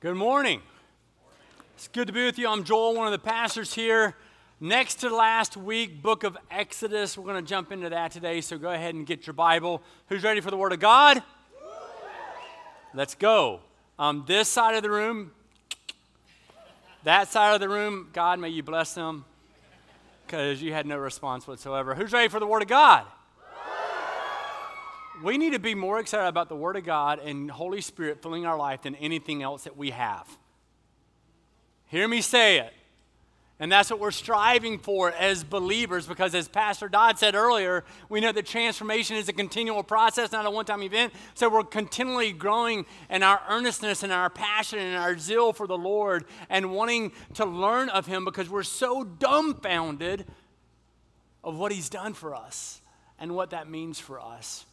Good morning. It's good to be with you. I'm Joel, one of the pastors here. Next to last week, book of Exodus. We're going to jump into that today, so go ahead and get your Bible. Who's ready for the Word of God? Let's go. Um, this side of the room, that side of the room, God, may you bless them because you had no response whatsoever. Who's ready for the Word of God? We need to be more excited about the Word of God and Holy Spirit filling our life than anything else that we have. Hear me say it. And that's what we're striving for as believers because, as Pastor Dodd said earlier, we know that transformation is a continual process, not a one time event. So we're continually growing in our earnestness and our passion and our zeal for the Lord and wanting to learn of Him because we're so dumbfounded of what He's done for us and what that means for us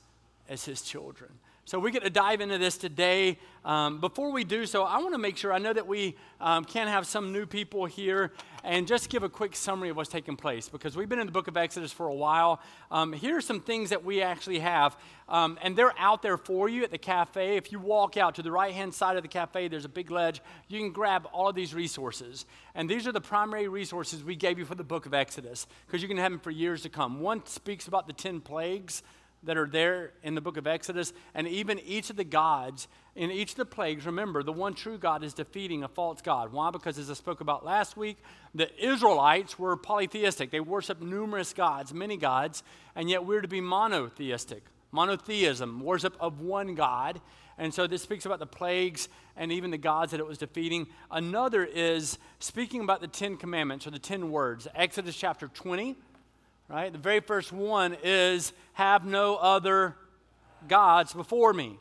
as his children. So we get to dive into this today. Um, before we do so, I want to make sure I know that we um, can have some new people here and just give a quick summary of what's taking place because we've been in the book of Exodus for a while. Um, here are some things that we actually have, um, and they're out there for you at the cafe. If you walk out to the right hand side of the cafe, there's a big ledge. You can grab all of these resources. And these are the primary resources we gave you for the book of Exodus because you can have them for years to come. One speaks about the 10 plagues that are there in the book of Exodus, and even each of the gods, in each of the plagues, remember, the one true God is defeating a false God. Why? Because as I spoke about last week, the Israelites were polytheistic. They worshiped numerous gods, many gods, and yet we're to be monotheistic. Monotheism, worship of one God. And so this speaks about the plagues and even the gods that it was defeating. Another is speaking about the Ten Commandments or the Ten Words. Exodus chapter 20 right? The very first one is have no other gods before me.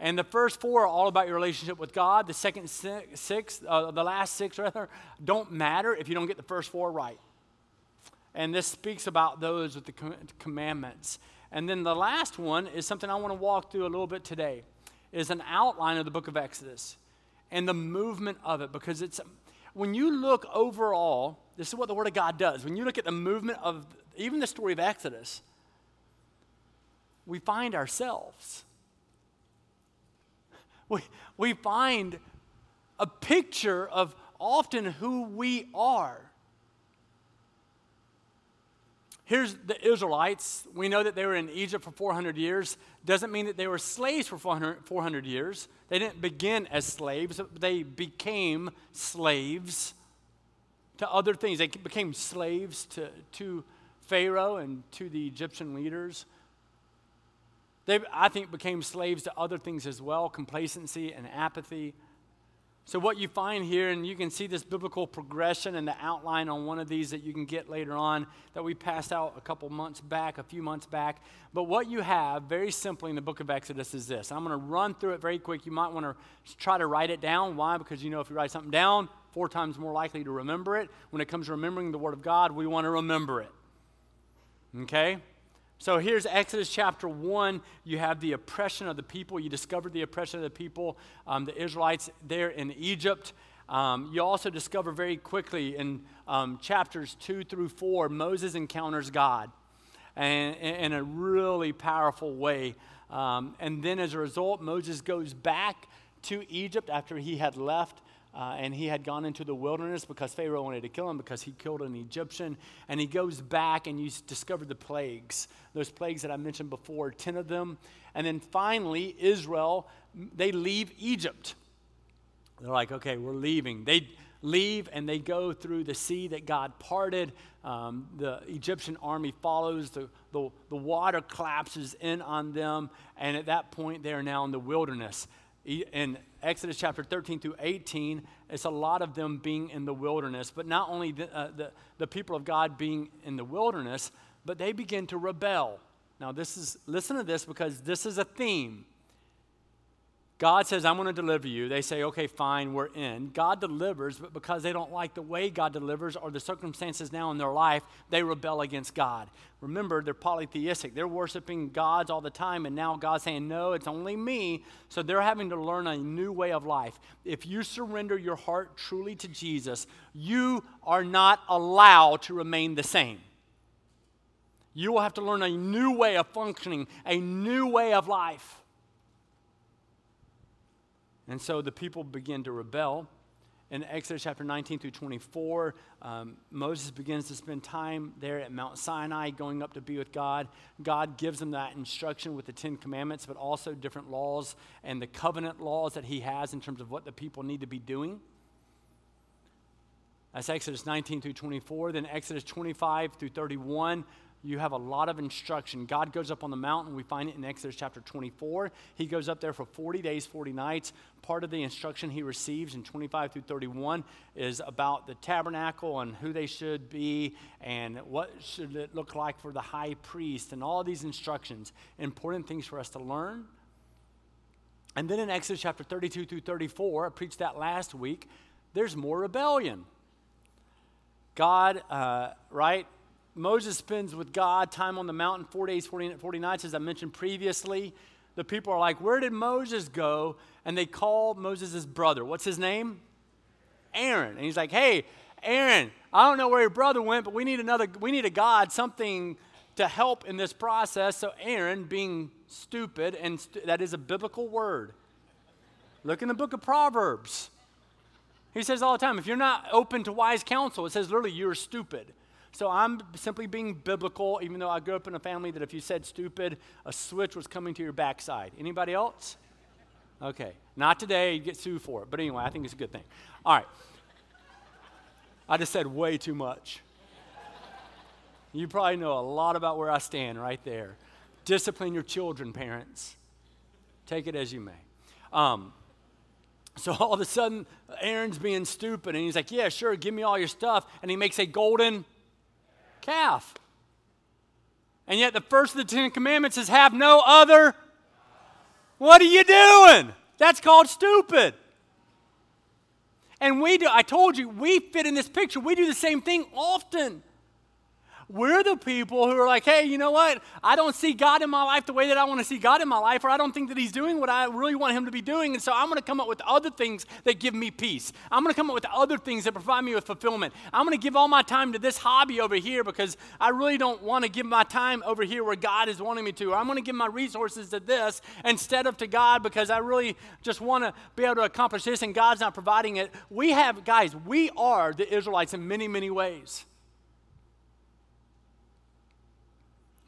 And the first four are all about your relationship with God. The second six, uh, the last six rather, don't matter if you don't get the first four right. And this speaks about those with the commandments. And then the last one is something I want to walk through a little bit today. Is an outline of the book of Exodus and the movement of it because it's when you look overall, this is what the Word of God does. When you look at the movement of even the story of Exodus, we find ourselves. We, we find a picture of often who we are. Here's the Israelites. We know that they were in Egypt for 400 years. Doesn't mean that they were slaves for 400, 400 years. They didn't begin as slaves, they became slaves to other things. They became slaves to, to Pharaoh and to the Egyptian leaders. They, I think, became slaves to other things as well complacency and apathy. So, what you find here, and you can see this biblical progression and the outline on one of these that you can get later on that we passed out a couple months back, a few months back. But what you have, very simply, in the book of Exodus is this. I'm going to run through it very quick. You might want to try to write it down. Why? Because you know, if you write something down, four times more likely to remember it. When it comes to remembering the Word of God, we want to remember it. Okay? So here's Exodus chapter 1. You have the oppression of the people. You discover the oppression of the people, um, the Israelites there in Egypt. Um, you also discover very quickly in um, chapters 2 through 4, Moses encounters God and, in a really powerful way. Um, and then as a result, Moses goes back to Egypt after he had left uh, and he had gone into the wilderness because Pharaoh wanted to kill him because he killed an Egyptian. And he goes back and you discover the plagues, those plagues that I mentioned before, 10 of them. And then finally, Israel, they leave Egypt. They're like, okay, we're leaving. They leave and they go through the sea that God parted. Um, the Egyptian army follows, the, the, the water collapses in on them. And at that point, they are now in the wilderness. In Exodus chapter 13 through 18, it's a lot of them being in the wilderness. But not only the, uh, the, the people of God being in the wilderness, but they begin to rebel. Now, this is, listen to this because this is a theme God says, I'm going to deliver you. They say, okay, fine, we're in. God delivers, but because they don't like the way God delivers or the circumstances now in their life, they rebel against God. Remember, they're polytheistic. They're worshiping gods all the time, and now God's saying, no, it's only me. So they're having to learn a new way of life. If you surrender your heart truly to Jesus, you are not allowed to remain the same. You will have to learn a new way of functioning, a new way of life. And so the people begin to rebel. In Exodus chapter 19 through 24, um, Moses begins to spend time there at Mount Sinai, going up to be with God. God gives them that instruction with the Ten Commandments, but also different laws and the covenant laws that he has in terms of what the people need to be doing. That's Exodus 19 through 24. Then Exodus 25 through 31, you have a lot of instruction. God goes up on the mountain. We find it in Exodus chapter 24. He goes up there for 40 days, 40 nights. Part of the instruction he receives in 25 through 31 is about the tabernacle and who they should be and what should it look like for the high priest and all these instructions. Important things for us to learn. And then in Exodus chapter 32 through 34, I preached that last week, there's more rebellion. God, uh, right? Moses spends with God time on the mountain four days, 40, 40 nights, as I mentioned previously. The people are like, Where did Moses go? And they call Moses' brother. What's his name? Aaron. And he's like, Hey, Aaron, I don't know where your brother went, but we need another, we need a God, something to help in this process. So Aaron, being stupid, and st- that is a biblical word. Look in the book of Proverbs. He says all the time, if you're not open to wise counsel, it says literally you're stupid. So I'm simply being biblical, even though I grew up in a family that if you said stupid, a switch was coming to your backside. Anybody else? Okay. Not today, you get sued for it. But anyway, I think it's a good thing. All right. I just said way too much. You probably know a lot about where I stand right there. Discipline your children, parents. Take it as you may. Um, so all of a sudden, Aaron's being stupid, and he's like, Yeah, sure, give me all your stuff. And he makes a golden calf. And yet, the first of the Ten Commandments is have no other. What are you doing? That's called stupid. And we do, I told you, we fit in this picture. We do the same thing often. We're the people who are like, hey, you know what? I don't see God in my life the way that I want to see God in my life, or I don't think that He's doing what I really want Him to be doing. And so I'm going to come up with other things that give me peace. I'm going to come up with other things that provide me with fulfillment. I'm going to give all my time to this hobby over here because I really don't want to give my time over here where God is wanting me to. Or I'm going to give my resources to this instead of to God because I really just want to be able to accomplish this and God's not providing it. We have, guys, we are the Israelites in many, many ways.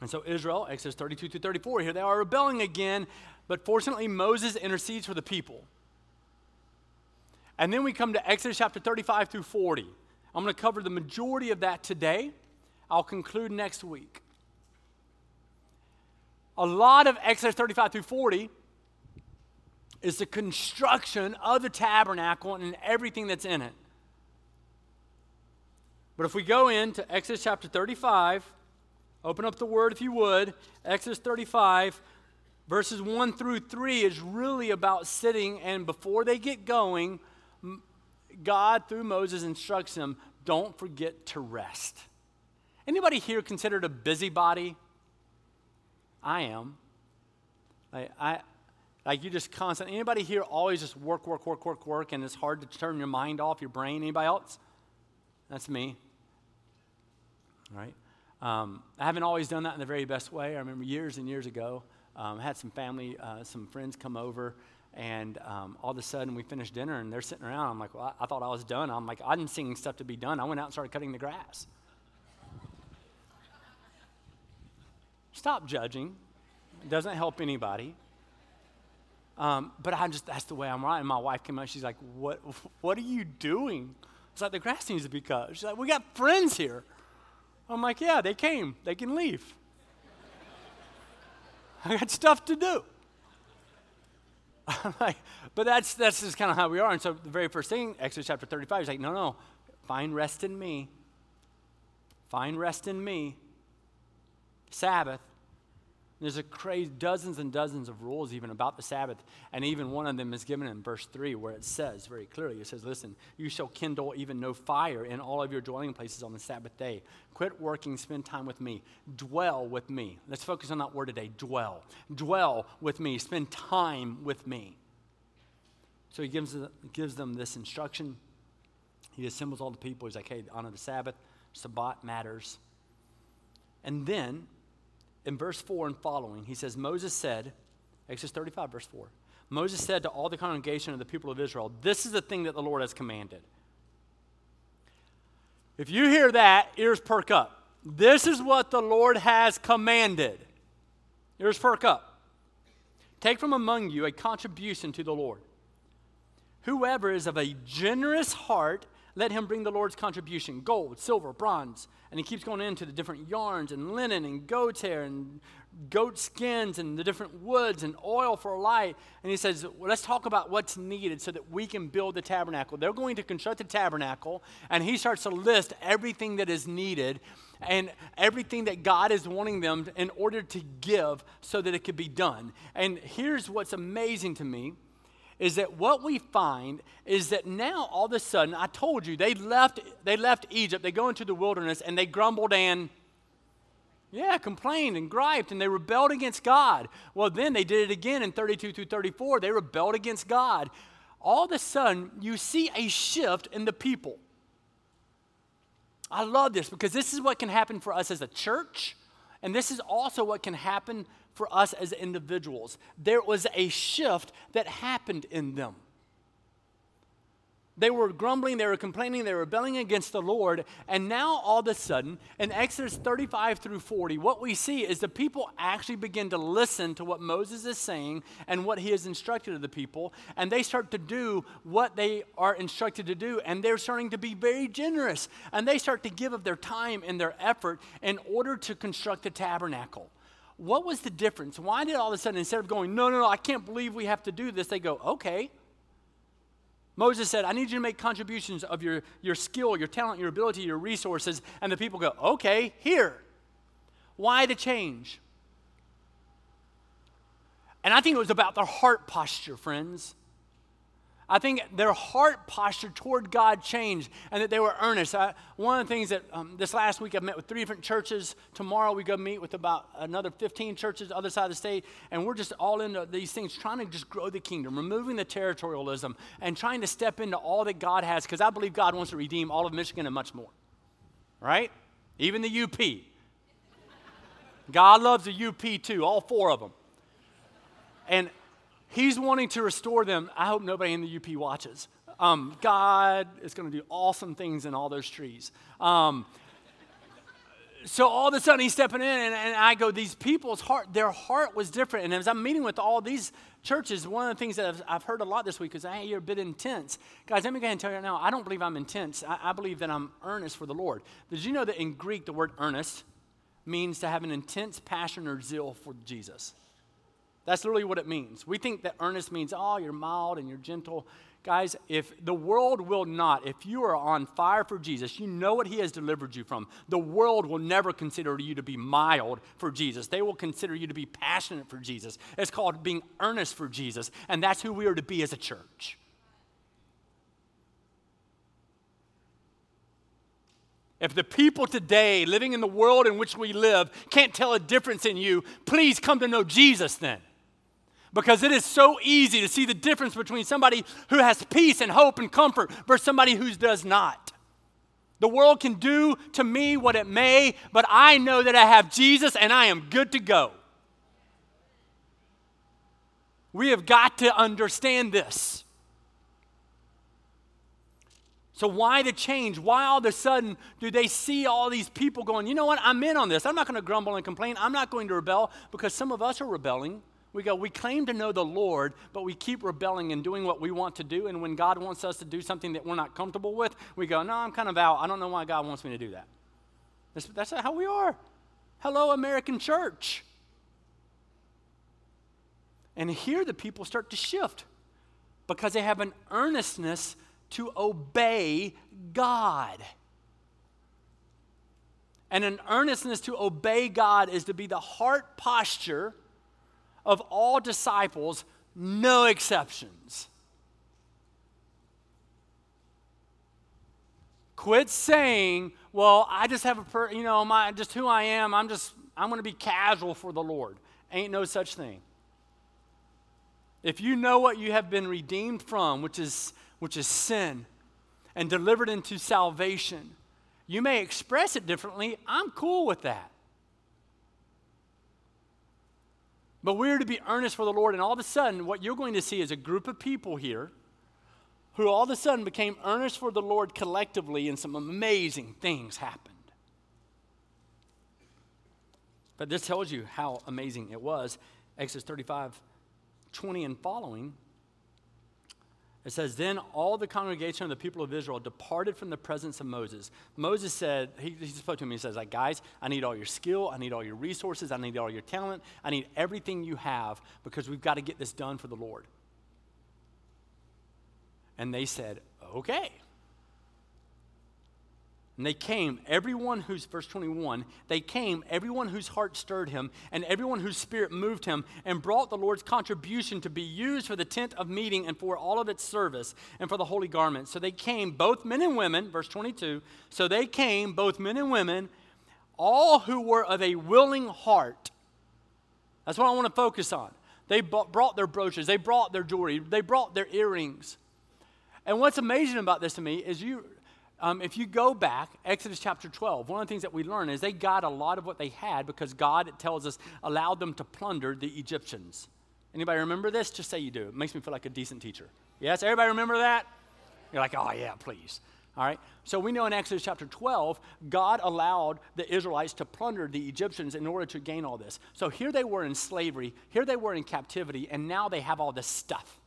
And so Israel, Exodus 32 to 34, here they are rebelling again, but fortunately Moses intercedes for the people. And then we come to Exodus chapter 35 through 40. I'm going to cover the majority of that today. I'll conclude next week. A lot of Exodus 35 through 40 is the construction of the tabernacle and everything that's in it. But if we go into Exodus chapter 35, Open up the word if you would. Exodus 35, verses 1 through 3 is really about sitting, and before they get going, God, through Moses, instructs them don't forget to rest. Anybody here considered a busybody? I am. I, I, like you just constantly, anybody here always just work, work, work, work, work, and it's hard to turn your mind off your brain? Anybody else? That's me. All right? Um, I haven't always done that in the very best way. I remember years and years ago, um, I had some family, uh, some friends come over, and um, all of a sudden we finished dinner and they're sitting around. I'm like, well, I, I thought I was done. I'm like, I'm seeing stuff to be done. I went out and started cutting the grass. Stop judging. It doesn't help anybody. Um, but I just, that's the way I'm right. And my wife came out. She's like, what, what are you doing? It's like, the grass needs to be cut. She's like, we got friends here. I'm like, yeah, they came. They can leave. I got stuff to do. like, but that's that's just kind of how we are. And so the very first thing, Exodus chapter 35, is like, no, no, find rest in me. Find rest in me. Sabbath. There's a crazy dozens and dozens of rules even about the Sabbath, and even one of them is given in verse 3 where it says very clearly, it says, Listen, you shall kindle even no fire in all of your dwelling places on the Sabbath day. Quit working, spend time with me. Dwell with me. Let's focus on that word today, dwell. Dwell with me, spend time with me. So he gives, gives them this instruction. He assembles all the people. He's like, hey, honor the Sabbath. Sabbath matters. And then in verse 4 and following, he says, Moses said, Exodus 35, verse 4, Moses said to all the congregation of the people of Israel, This is the thing that the Lord has commanded. If you hear that, ears perk up. This is what the Lord has commanded. Ears perk up. Take from among you a contribution to the Lord. Whoever is of a generous heart, let him bring the Lord's contribution gold, silver, bronze. And he keeps going into the different yarns and linen and goat hair and goat skins and the different woods and oil for light. And he says, well, let's talk about what's needed so that we can build the tabernacle. They're going to construct the tabernacle, and he starts to list everything that is needed and everything that God is wanting them in order to give so that it could be done. And here's what's amazing to me is that what we find is that now all of a sudden I told you they left they left Egypt, they go into the wilderness and they grumbled and yeah, complained and griped and they rebelled against God. Well, then they did it again in 32 through 34. They rebelled against God. All of a sudden, you see a shift in the people. I love this because this is what can happen for us as a church, and this is also what can happen for us as individuals. There was a shift that happened in them. They were grumbling, they were complaining, they were rebelling against the Lord. And now, all of a sudden, in Exodus 35 through 40, what we see is the people actually begin to listen to what Moses is saying and what he has instructed of the people. And they start to do what they are instructed to do. And they're starting to be very generous. And they start to give of their time and their effort in order to construct the tabernacle. What was the difference? Why did all of a sudden, instead of going, no, no, no, I can't believe we have to do this, they go, okay. Moses said, I need you to make contributions of your, your skill, your talent, your ability, your resources. And the people go, okay, here. Why the change? And I think it was about their heart posture, friends. I think their heart posture toward God changed and that they were earnest. I, one of the things that um, this last week I've met with three different churches. Tomorrow we go meet with about another 15 churches other side of the state, and we're just all into these things, trying to just grow the kingdom, removing the territorialism, and trying to step into all that God has because I believe God wants to redeem all of Michigan and much more. Right? Even the UP. God loves the UP too, all four of them. And He's wanting to restore them. I hope nobody in the UP watches. Um, God is going to do awesome things in all those trees. Um, so all of a sudden he's stepping in, and, and, I go, these people's heart, their heart was different. And as I'm meeting with all these churches, one of the things that I've, I've heard a lot this week is, hey, you're a bit intense. Guys, let me go ahead and tell you right now, I don't believe I'm intense. I, I believe that I'm earnest for the Lord. Did you know that in Greek, the word earnest means to have an intense passion or zeal for Jesus? That's literally what it means. We think that earnest means, oh, you're mild and you're gentle. Guys, if the world will not, if you are on fire for Jesus, you know what he has delivered you from. The world will never consider you to be mild for Jesus. They will consider you to be passionate for Jesus. It's called being earnest for Jesus, and that's who we are to be as a church. If the people today living in the world in which we live can't tell a difference in you, please come to know Jesus then because it is so easy to see the difference between somebody who has peace and hope and comfort versus somebody who does not. The world can do to me what it may, but I know that I have Jesus and I am good to go. We have got to understand this. So, why the change? Why all of a sudden do they see all these people going, you know what, I'm in on this. I'm not going to grumble and complain. I'm not going to rebel because some of us are rebelling. We go, we claim to know the Lord, but we keep rebelling and doing what we want to do. And when God wants us to do something that we're not comfortable with, we go, no, I'm kind of out. I don't know why God wants me to do that. That's, that's how we are. Hello, American church. And here the people start to shift because they have an earnestness to obey God. And an earnestness to obey God is to be the heart posture of all disciples, no exceptions. Quit saying, well, I just have a, per, you know, my, just who I am, I'm just, I'm going to be casual for the Lord. Ain't no such thing. If you know what you have been redeemed from, which is, which is sin, and delivered into salvation, you may express it differently. I'm cool with that. But we're to be earnest for the Lord. And all of a sudden, what you're going to see is a group of people here who all of a sudden became earnest for the Lord collectively, and some amazing things happened. But this tells you how amazing it was. Exodus 35 20 and following. It says, Then all the congregation of the people of Israel departed from the presence of Moses. Moses said, He, he spoke to him, he says, like, Guys, I need all your skill, I need all your resources, I need all your talent, I need everything you have because we've got to get this done for the Lord. And they said, Okay. And they came, everyone whose, verse 21, they came, everyone whose heart stirred him, and everyone whose spirit moved him, and brought the Lord's contribution to be used for the tent of meeting and for all of its service and for the holy garment. So they came, both men and women, verse 22. So they came, both men and women, all who were of a willing heart. That's what I want to focus on. They brought their brooches, they brought their jewelry, they brought their earrings. And what's amazing about this to me is you um, if you go back, Exodus chapter 12, one of the things that we learn is they got a lot of what they had because God, it tells us, allowed them to plunder the Egyptians. Anybody remember this? Just say you do. It makes me feel like a decent teacher. Yes? Everybody remember that? You're like, oh, yeah, please. All right? So we know in Exodus chapter 12, God allowed the Israelites to plunder the Egyptians in order to gain all this. So here they were in slavery, here they were in captivity, and now they have all this stuff.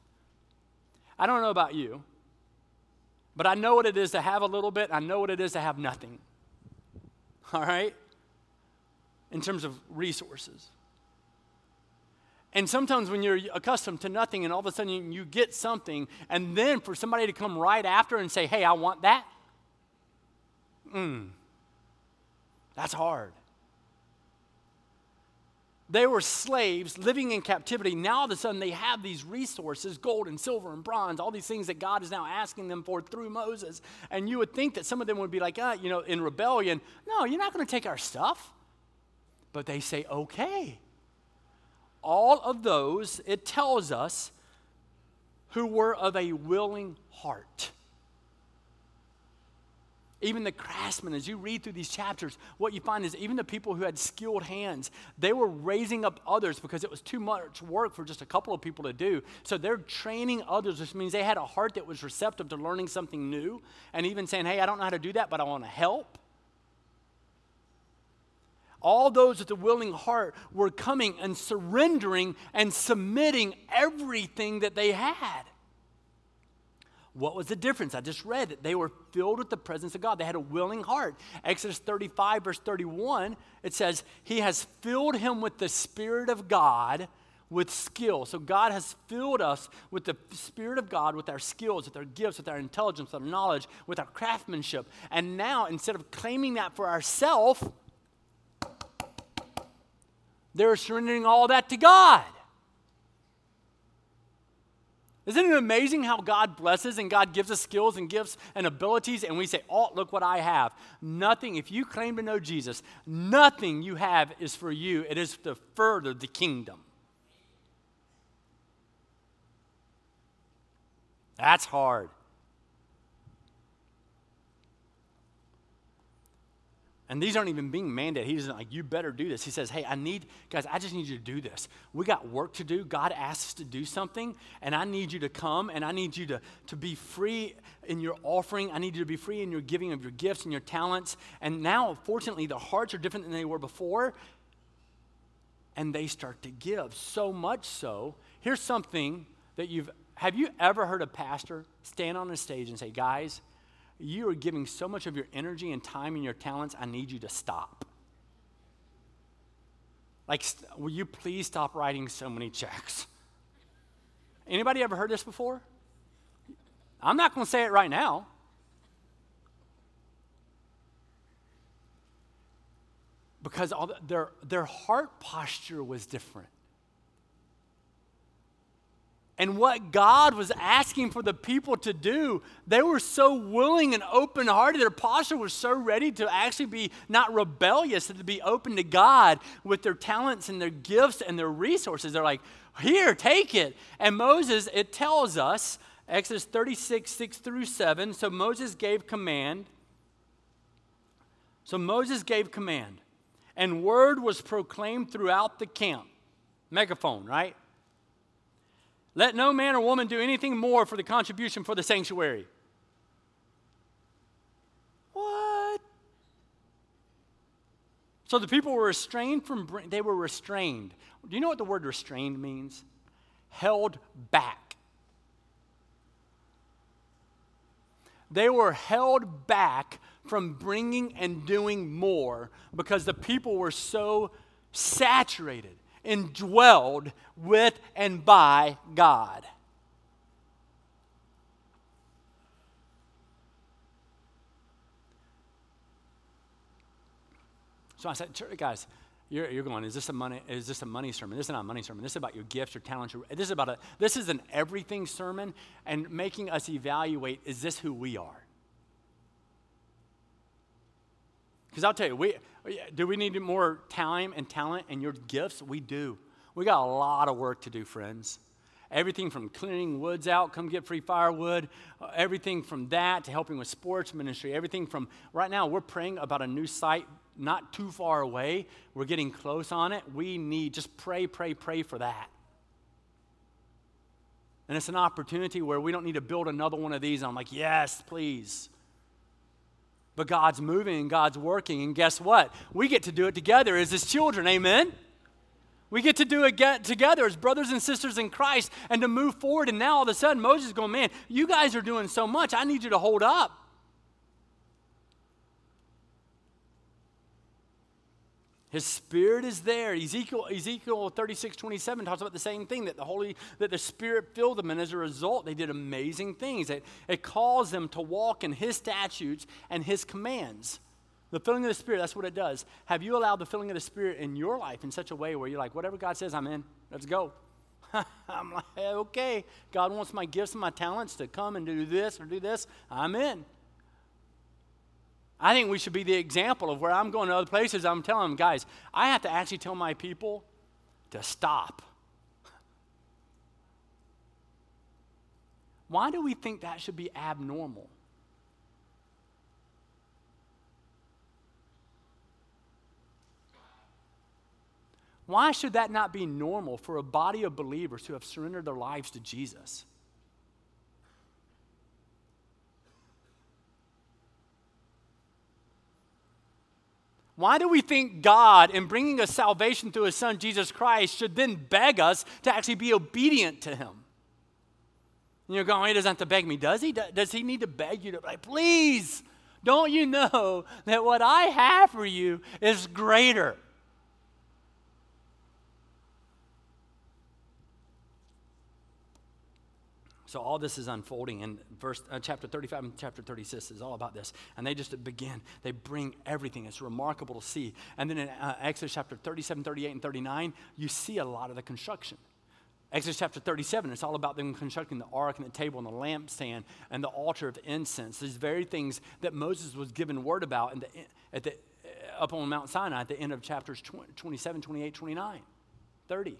I don't know about you, but I know what it is to have a little bit, I know what it is to have nothing. All right? In terms of resources. And sometimes when you're accustomed to nothing and all of a sudden you, get something, and then for somebody to come right after and say, hey, I want that, mm, that's hard. They were slaves living in captivity. Now, all of a sudden, they have these resources gold and silver and bronze, all these things that God is now asking them for through Moses. And you would think that some of them would be like, uh, you know, in rebellion, no, you're not going to take our stuff. But they say, okay. All of those, it tells us, who were of a willing heart. Even the craftsmen, as you read through these chapters, what you find is even the people who had skilled hands, they were raising up others because it was too much work for just a couple of people to do. So they're training others, which means they had a heart that was receptive to learning something new and even saying, hey, I don't know how to do that, but I want to help. All those with a willing heart were coming and surrendering and submitting everything that they had. What was the difference? I just read that they were filled with the presence of God. They had a willing heart. Exodus 35, verse 31, it says, He has filled him with the Spirit of God with skill. So God has filled us with the Spirit of God, with our skills, with our gifts, with our intelligence, with our knowledge, with our craftsmanship. And now, instead of claiming that for ourselves, they're surrendering all that to God. Isn't it amazing how God blesses and God gives us skills and gifts and abilities, and we say, Oh, look what I have? Nothing, if you claim to know Jesus, nothing you have is for you. It is to further the kingdom. That's hard. And these aren't even being mandated. He doesn't like, you better do this. He says, hey, I need, guys, I just need you to do this. We got work to do. God asks us to do something, and I need you to come, and I need you to, to be free in your offering. I need you to be free in your giving of your gifts and your talents. And now, fortunately, the hearts are different than they were before, and they start to give. So much so, here's something that you've, have you ever heard a pastor stand on a stage and say, guys, you are giving so much of your energy and time and your talents, I need you to stop. Like, will you please stop writing so many checks? Anybody ever heard this before? I'm not going to say it right now. Because all the, their, their heart posture was different and what God was asking for the people to do, they were so willing and open hearted. Their posture was so ready to actually be not rebellious, but to be open to God with their talents and their gifts and their resources. They're like, here, take it. And Moses, it tells us, Exodus 36, 6 through 7. So Moses gave command. So Moses gave command, and word was proclaimed throughout the camp Megaphone, right? Let no man or woman do anything more for the contribution for the sanctuary. What? So the people were restrained from, they were restrained. Do you know what the word restrained means? Held back. They were held back from bringing and doing more because the people were so saturated, indwelled with and by God. So I said, guys, you're, you're, going, is this a money, is this a money sermon? This is not a money sermon. This is about your gifts, your talents. Your, this is about a, this is an everything sermon and making us evaluate, is this who we are? Because I'll tell you, we, do we need more time and talent and your gifts? We do. We got a lot of work to do, friends. Everything from clearing woods out, come get free firewood, uh, everything from that to helping with sports ministry, everything from right now, we're praying about a new site not too far away. We're getting close on it. We need, just pray, pray, pray for that. And it's an opportunity where we don't need to build another one of these. I'm like, yes, please. But God's moving and God's working. And guess what? We get to do it together as His children. Amen? We get to do it get together as brothers and sisters in Christ and to move forward. And now all of a sudden, Moses is going, man, you guys are doing so much. I need you to hold up. His spirit is there. Ezekiel, Ezekiel 36, 27 talks about the same thing that the Holy, that the Spirit filled them, and as a result, they did amazing things. It, it calls them to walk in his statutes and his commands. The filling of the Spirit, that's what it does. Have you allowed the filling of the Spirit in your life in such a way where you're like, whatever God says, I'm in. Let's go. I'm like, okay, God wants my gifts and my talents to come and do this or do this. I'm in. I think we should be the example of where I'm going to other places. I'm telling them, guys, I have to actually tell my people to stop. Why do we think that should be abnormal? Why should that not be normal for a body of believers who have surrendered their lives to Jesus? Why do we think God, in bringing us salvation through his son Jesus Christ, should then beg us to actually be obedient to him? And you're going, he doesn't have to beg me, does he? Does he need to beg you to, like, please, don't you know that what I have for you is greater? So all this is unfolding in verse uh, chapter 35 and chapter 36 is all about this. And they just begin, they bring everything. It's remarkable to see. And then in uh, Exodus chapter 37, 38, and 39, you see a lot of the construction. Exodus chapter 37, it's all about them constructing the ark and the table and the lampstand and the altar of incense. These very things that Moses was given word about in the, at the, uh, up on Mount Sinai at the end of chapters 20, 27, 28, 29, 30.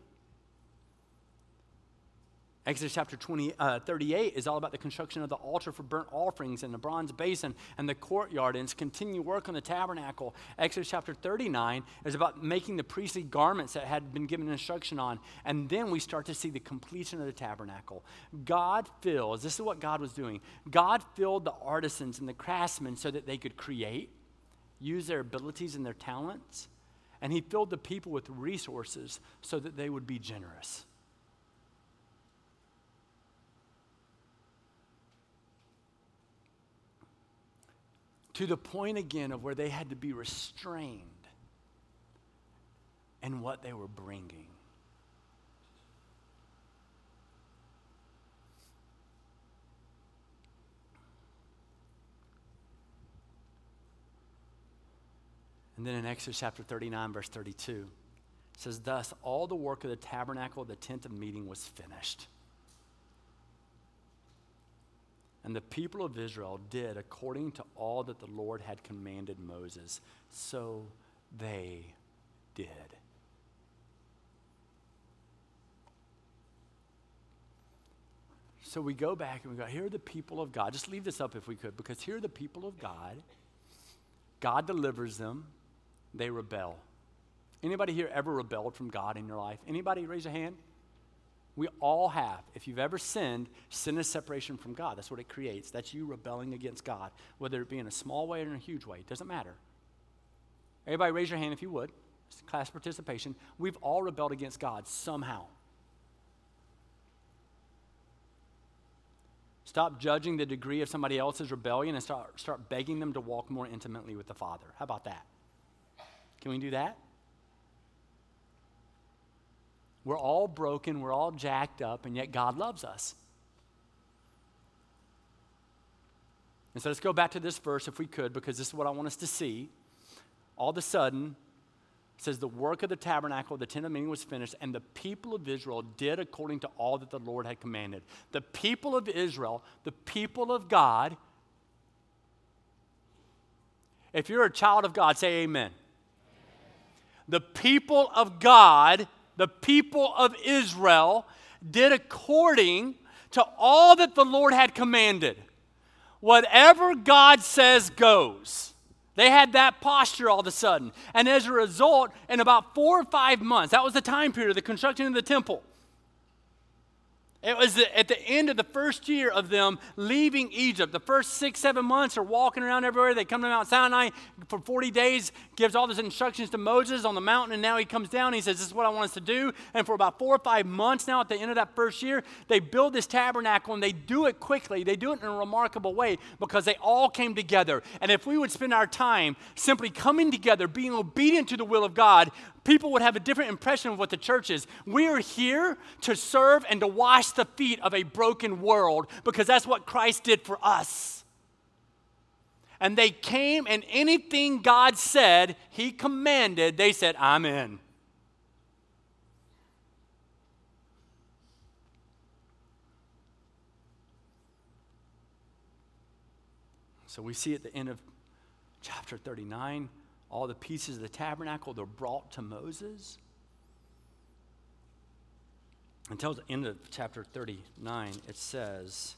Exodus chapter 20, uh, 38 is all about the construction of the altar for burnt offerings and the bronze basin and the courtyard and its continued work on the tabernacle. Exodus chapter 39 is about making the priestly garments that had been given instruction on. And then we start to see the completion of the tabernacle. God fills, this is what God was doing. God filled the artisans and the craftsmen so that they could create, use their abilities and their talents. And He filled the people with resources so that they would be generous. To the point again of where they had to be restrained in what they were bringing. And then in Exodus chapter 39, verse 32, it says, Thus all the work of the tabernacle, of the tent of meeting, was finished. And the people of Israel did according to all that the Lord had commanded Moses. So they did. So we go back and we go, here are the people of God. Just leave this up if we could, because here are the people of God. God delivers them, they rebel. Anybody here ever rebelled from God in your life? Anybody raise a hand? We all have. If you've ever sinned, sin is separation from God. That's what it creates. That's you rebelling against God, whether it be in a small way or in a huge way. It doesn't matter. Everybody raise your hand if you would. It's class participation. We've all rebelled against God somehow. Stop judging the degree of somebody else's rebellion and start, start begging them to walk more intimately with the Father. How about that? Can we do that? We're all broken, we're all jacked up, and yet God loves us. And so let's go back to this verse if we could, because this is what I want us to see. All of a sudden, it says, The work of the tabernacle, the tent of meeting was finished, and the people of Israel did according to all that the Lord had commanded. The people of Israel, the people of God, if you're a child of God, say amen. amen. The people of God the people of Israel did according to all that the Lord had commanded. Whatever God says goes. They had that posture all of a sudden. And as a result, in about four or five months, that was the time period of the construction of the temple. It was at the end of the first year of them leaving Egypt. The first six, seven months are walking around everywhere. They come to Mount Sinai for 40 days, gives all these instructions to Moses on the mountain, and now he comes down. he says, This is what I want us to do. And for about four or five months now, at the end of that first year, they build this tabernacle and they do it quickly. They do it in a remarkable way because they all came together. And if we would spend our time simply coming together, being obedient to the will of God, people would have a different impression of what the church is. We are here to serve and to wash the feet of a broken world because that's what Christ did for us. And they came, and anything God said, He commanded, they said, I'm in. So we see at the end of chapter 39 all the pieces of the tabernacle, they're brought to Moses. Until the end of chapter 39, it says,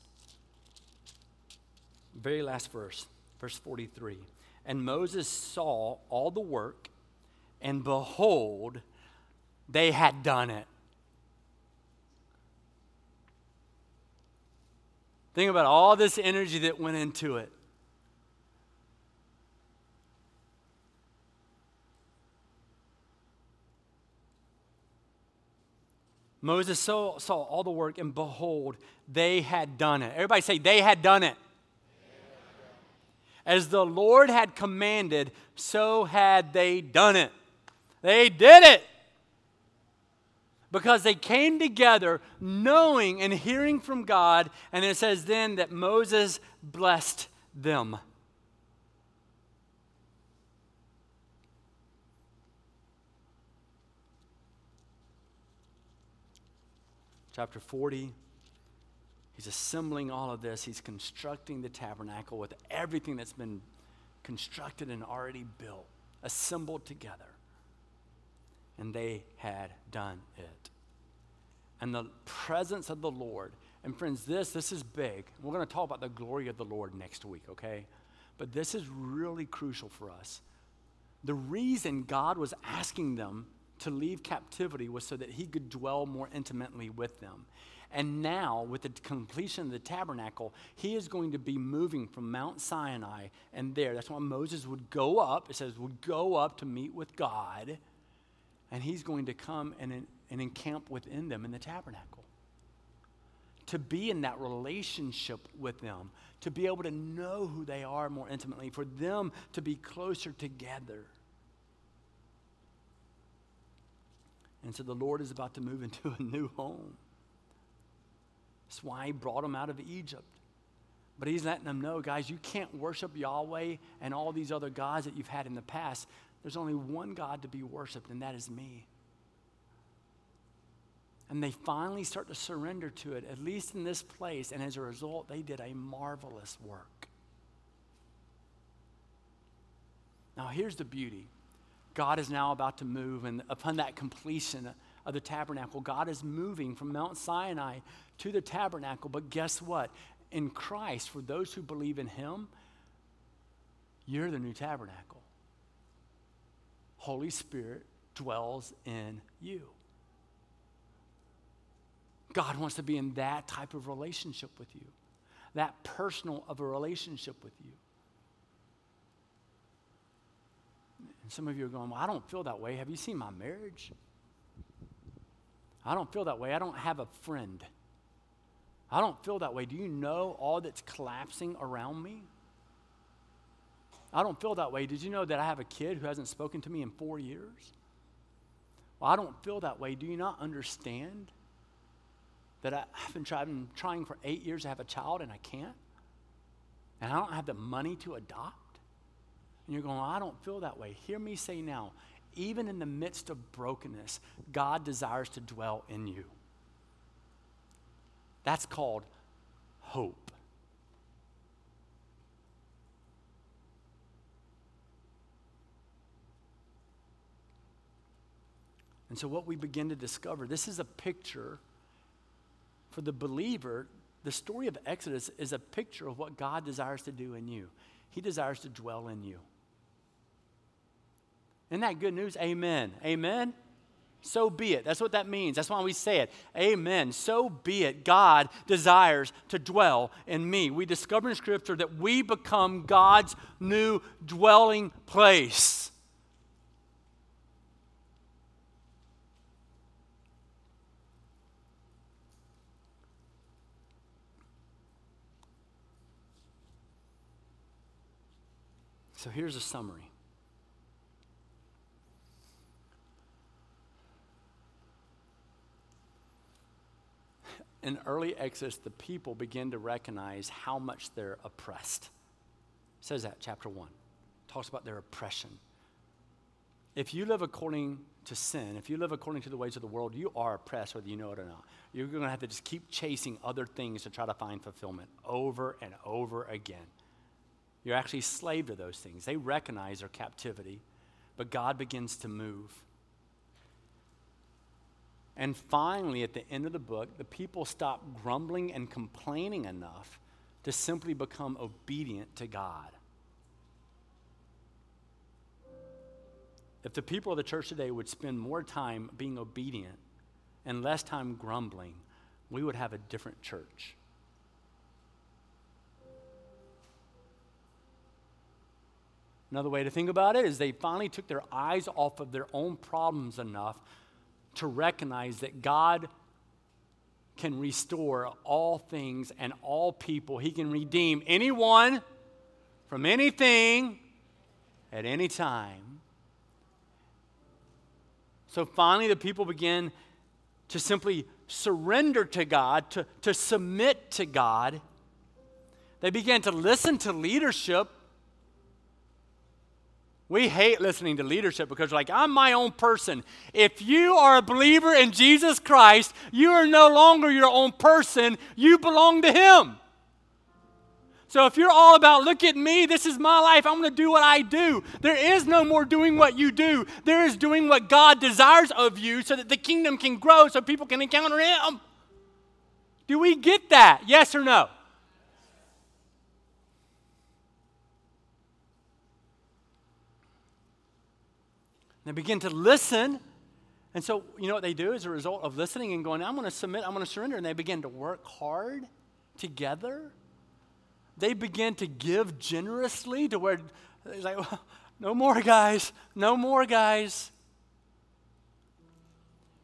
very last verse, verse 43. And Moses saw all the work, and behold, they had done it. Think about all this energy that went into it. Moses saw, saw all the work, and behold, they had done it. Everybody say, they had done it. As the Lord had commanded, so had they done it. They did it. Because they came together knowing and hearing from God, and it says then that Moses blessed them. Chapter 40. He's assembling all of this. He's constructing the tabernacle with everything that's been constructed and already built, assembled together. And they had done it. And the presence of the Lord, and friends, this, this is big. We're going to talk about the glory of the Lord next week, okay? But this is really crucial for us. The reason God was asking them to leave captivity was so that he could dwell more intimately with them. And now, with the completion of the tabernacle, he is going to be moving from Mount Sinai and there. That's why Moses would go up, it says, would go up to meet with God, and he's going to come and, and encamp within them in the tabernacle. To be in that relationship with them, to be able to know who they are more intimately, for them to be closer together. And so the Lord is about to move into a new home. That's why he brought them out of Egypt. But he's letting them know, guys, you can't worship Yahweh and all these other gods that you've had in the past. There's only one God to be worshiped, and that is me. And they finally start to surrender to it, at least in this place. And as a result, they did a marvelous work. Now, here's the beauty God is now about to move, and upon that completion of the tabernacle, God is moving from Mount Sinai to the tabernacle. But guess what? In Christ, for those who believe in Him, you're the new tabernacle. Holy Spirit dwells in you. God wants to be in that type of relationship with you, that personal of a relationship with you. And some of you are going, Well, I don't feel that way. Have you seen my marriage? I don't feel that way. I don't have a friend. I don't feel that way. Do you know all that's collapsing around me? I don't feel that way. Did you know that I have a kid who hasn't spoken to me in four years? Well, I don't feel that way. Do you not understand that I, have been trying, trying for eight years to have a child and I can't? And I don't have the money to adopt? And you're going, I don't feel that way. Hear me say now, even in the midst of brokenness, God desires to dwell in you. That's called hope. And so, what we begin to discover this is a picture for the believer. The story of Exodus is a picture of what God desires to do in you. He desires to dwell in you. Isn't that good news? Amen. Amen. So be it. That's what that means. That's why we say it. Amen. So be it. God desires to dwell in me. We discover in Scripture that we become God's new dwelling place. So here's a summary. In early Exodus, the people begin to recognize how much they're oppressed. It says that, chapter 1. It talks about their oppression. If you live according to sin, if you live according to the ways of the world, you are oppressed whether you know it or not. You're going to have to just keep chasing other things to try to find fulfillment over and over again. You're actually slave to those things. They recognize their captivity, but God begins to move. And finally, at the end of the book, the people stop grumbling and complaining enough to simply become obedient to God. If the people of the church today would spend more time being obedient and less time grumbling, we would have a different church. Another way to think about it is they finally took their eyes off of their own problems enough to recognize that God can restore all things and all people. He can redeem anyone from anything at any time. So finally, the people begin to simply surrender to God, to, to submit to God. They began to listen to leadership we hate listening to leadership because, like, I'm my own person. If you are a believer in Jesus Christ, you are no longer your own person, you belong to Him. So if you're all about, look at me, this is my life, I'm going to do what I do, there is no more doing what you do. There is doing what God desires of you so that the kingdom can grow so people can encounter Him. Do we get that? Yes or no? They begin to listen. And so, you know what they do as a result of listening and going, I'm going to submit, I'm going to surrender. And they begin to work hard together. They begin to give generously to where it's like, no more, guys, no more, guys.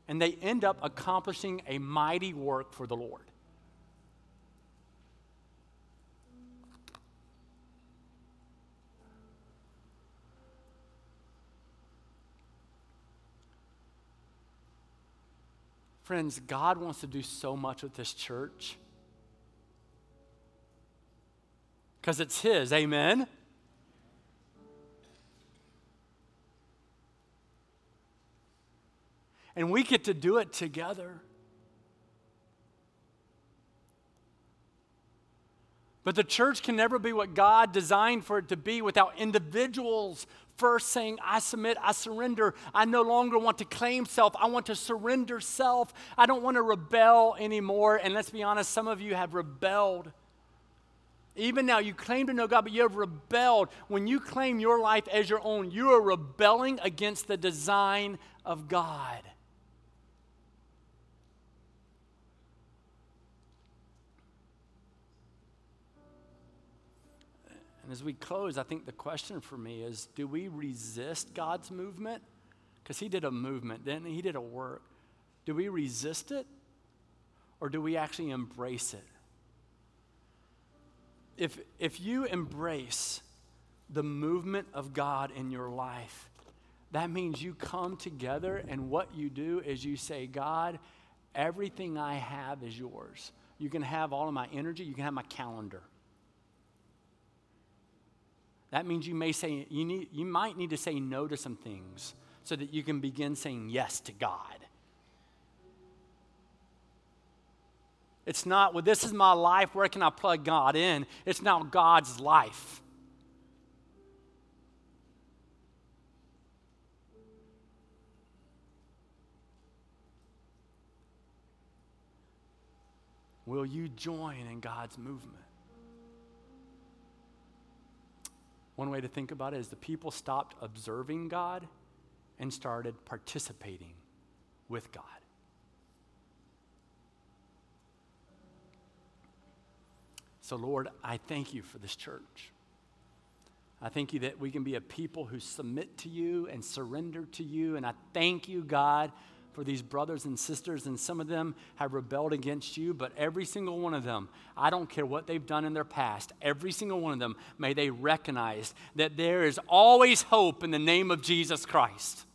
And they end up accomplishing a mighty work for the Lord. Friends, God wants to do so much with this church because it's His. Amen? And we get to do it together. But the church can never be what God designed for it to be without individuals first saying, I submit, I surrender. I no longer want to claim self. I want to surrender self. I don't want to rebel anymore. And let's be honest, some of you have rebelled. Even now, you claim to know God, but you have rebelled. When you claim your life as your own, you are rebelling against the design of God. And as we close, I think the question for me is do we resist God's movement? Because He did a movement, didn't He? He did a work. Do we resist it or do we actually embrace it? If, if you embrace the movement of God in your life, that means you come together and what you do is you say, God, everything I have is yours. You can have all of my energy, you can have my calendar. That means you may say, you, need, you might need to say no to some things so that you can begin saying yes to God. It's not, well, this is my life, where can I plug God in? It's now God's life. Will you join in God's movement? One way to think about it is the people stopped observing God and started participating with God. So, Lord, I thank you for this church. I thank you that we can be a people who submit to you and surrender to you. And I thank you, God, for these brothers and sisters, and some of them have rebelled against you, but every single one of them, I don't care what they've done in their past, every single one of them, may they recognize that there is always hope in the name of Jesus Christ.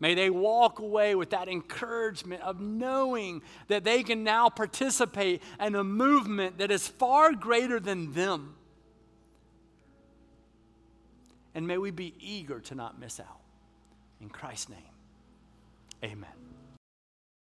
May they walk away with that encouragement of knowing that they can now participate in a movement that is far greater than them. And may we be eager to not miss out. In Christ's name. Amen.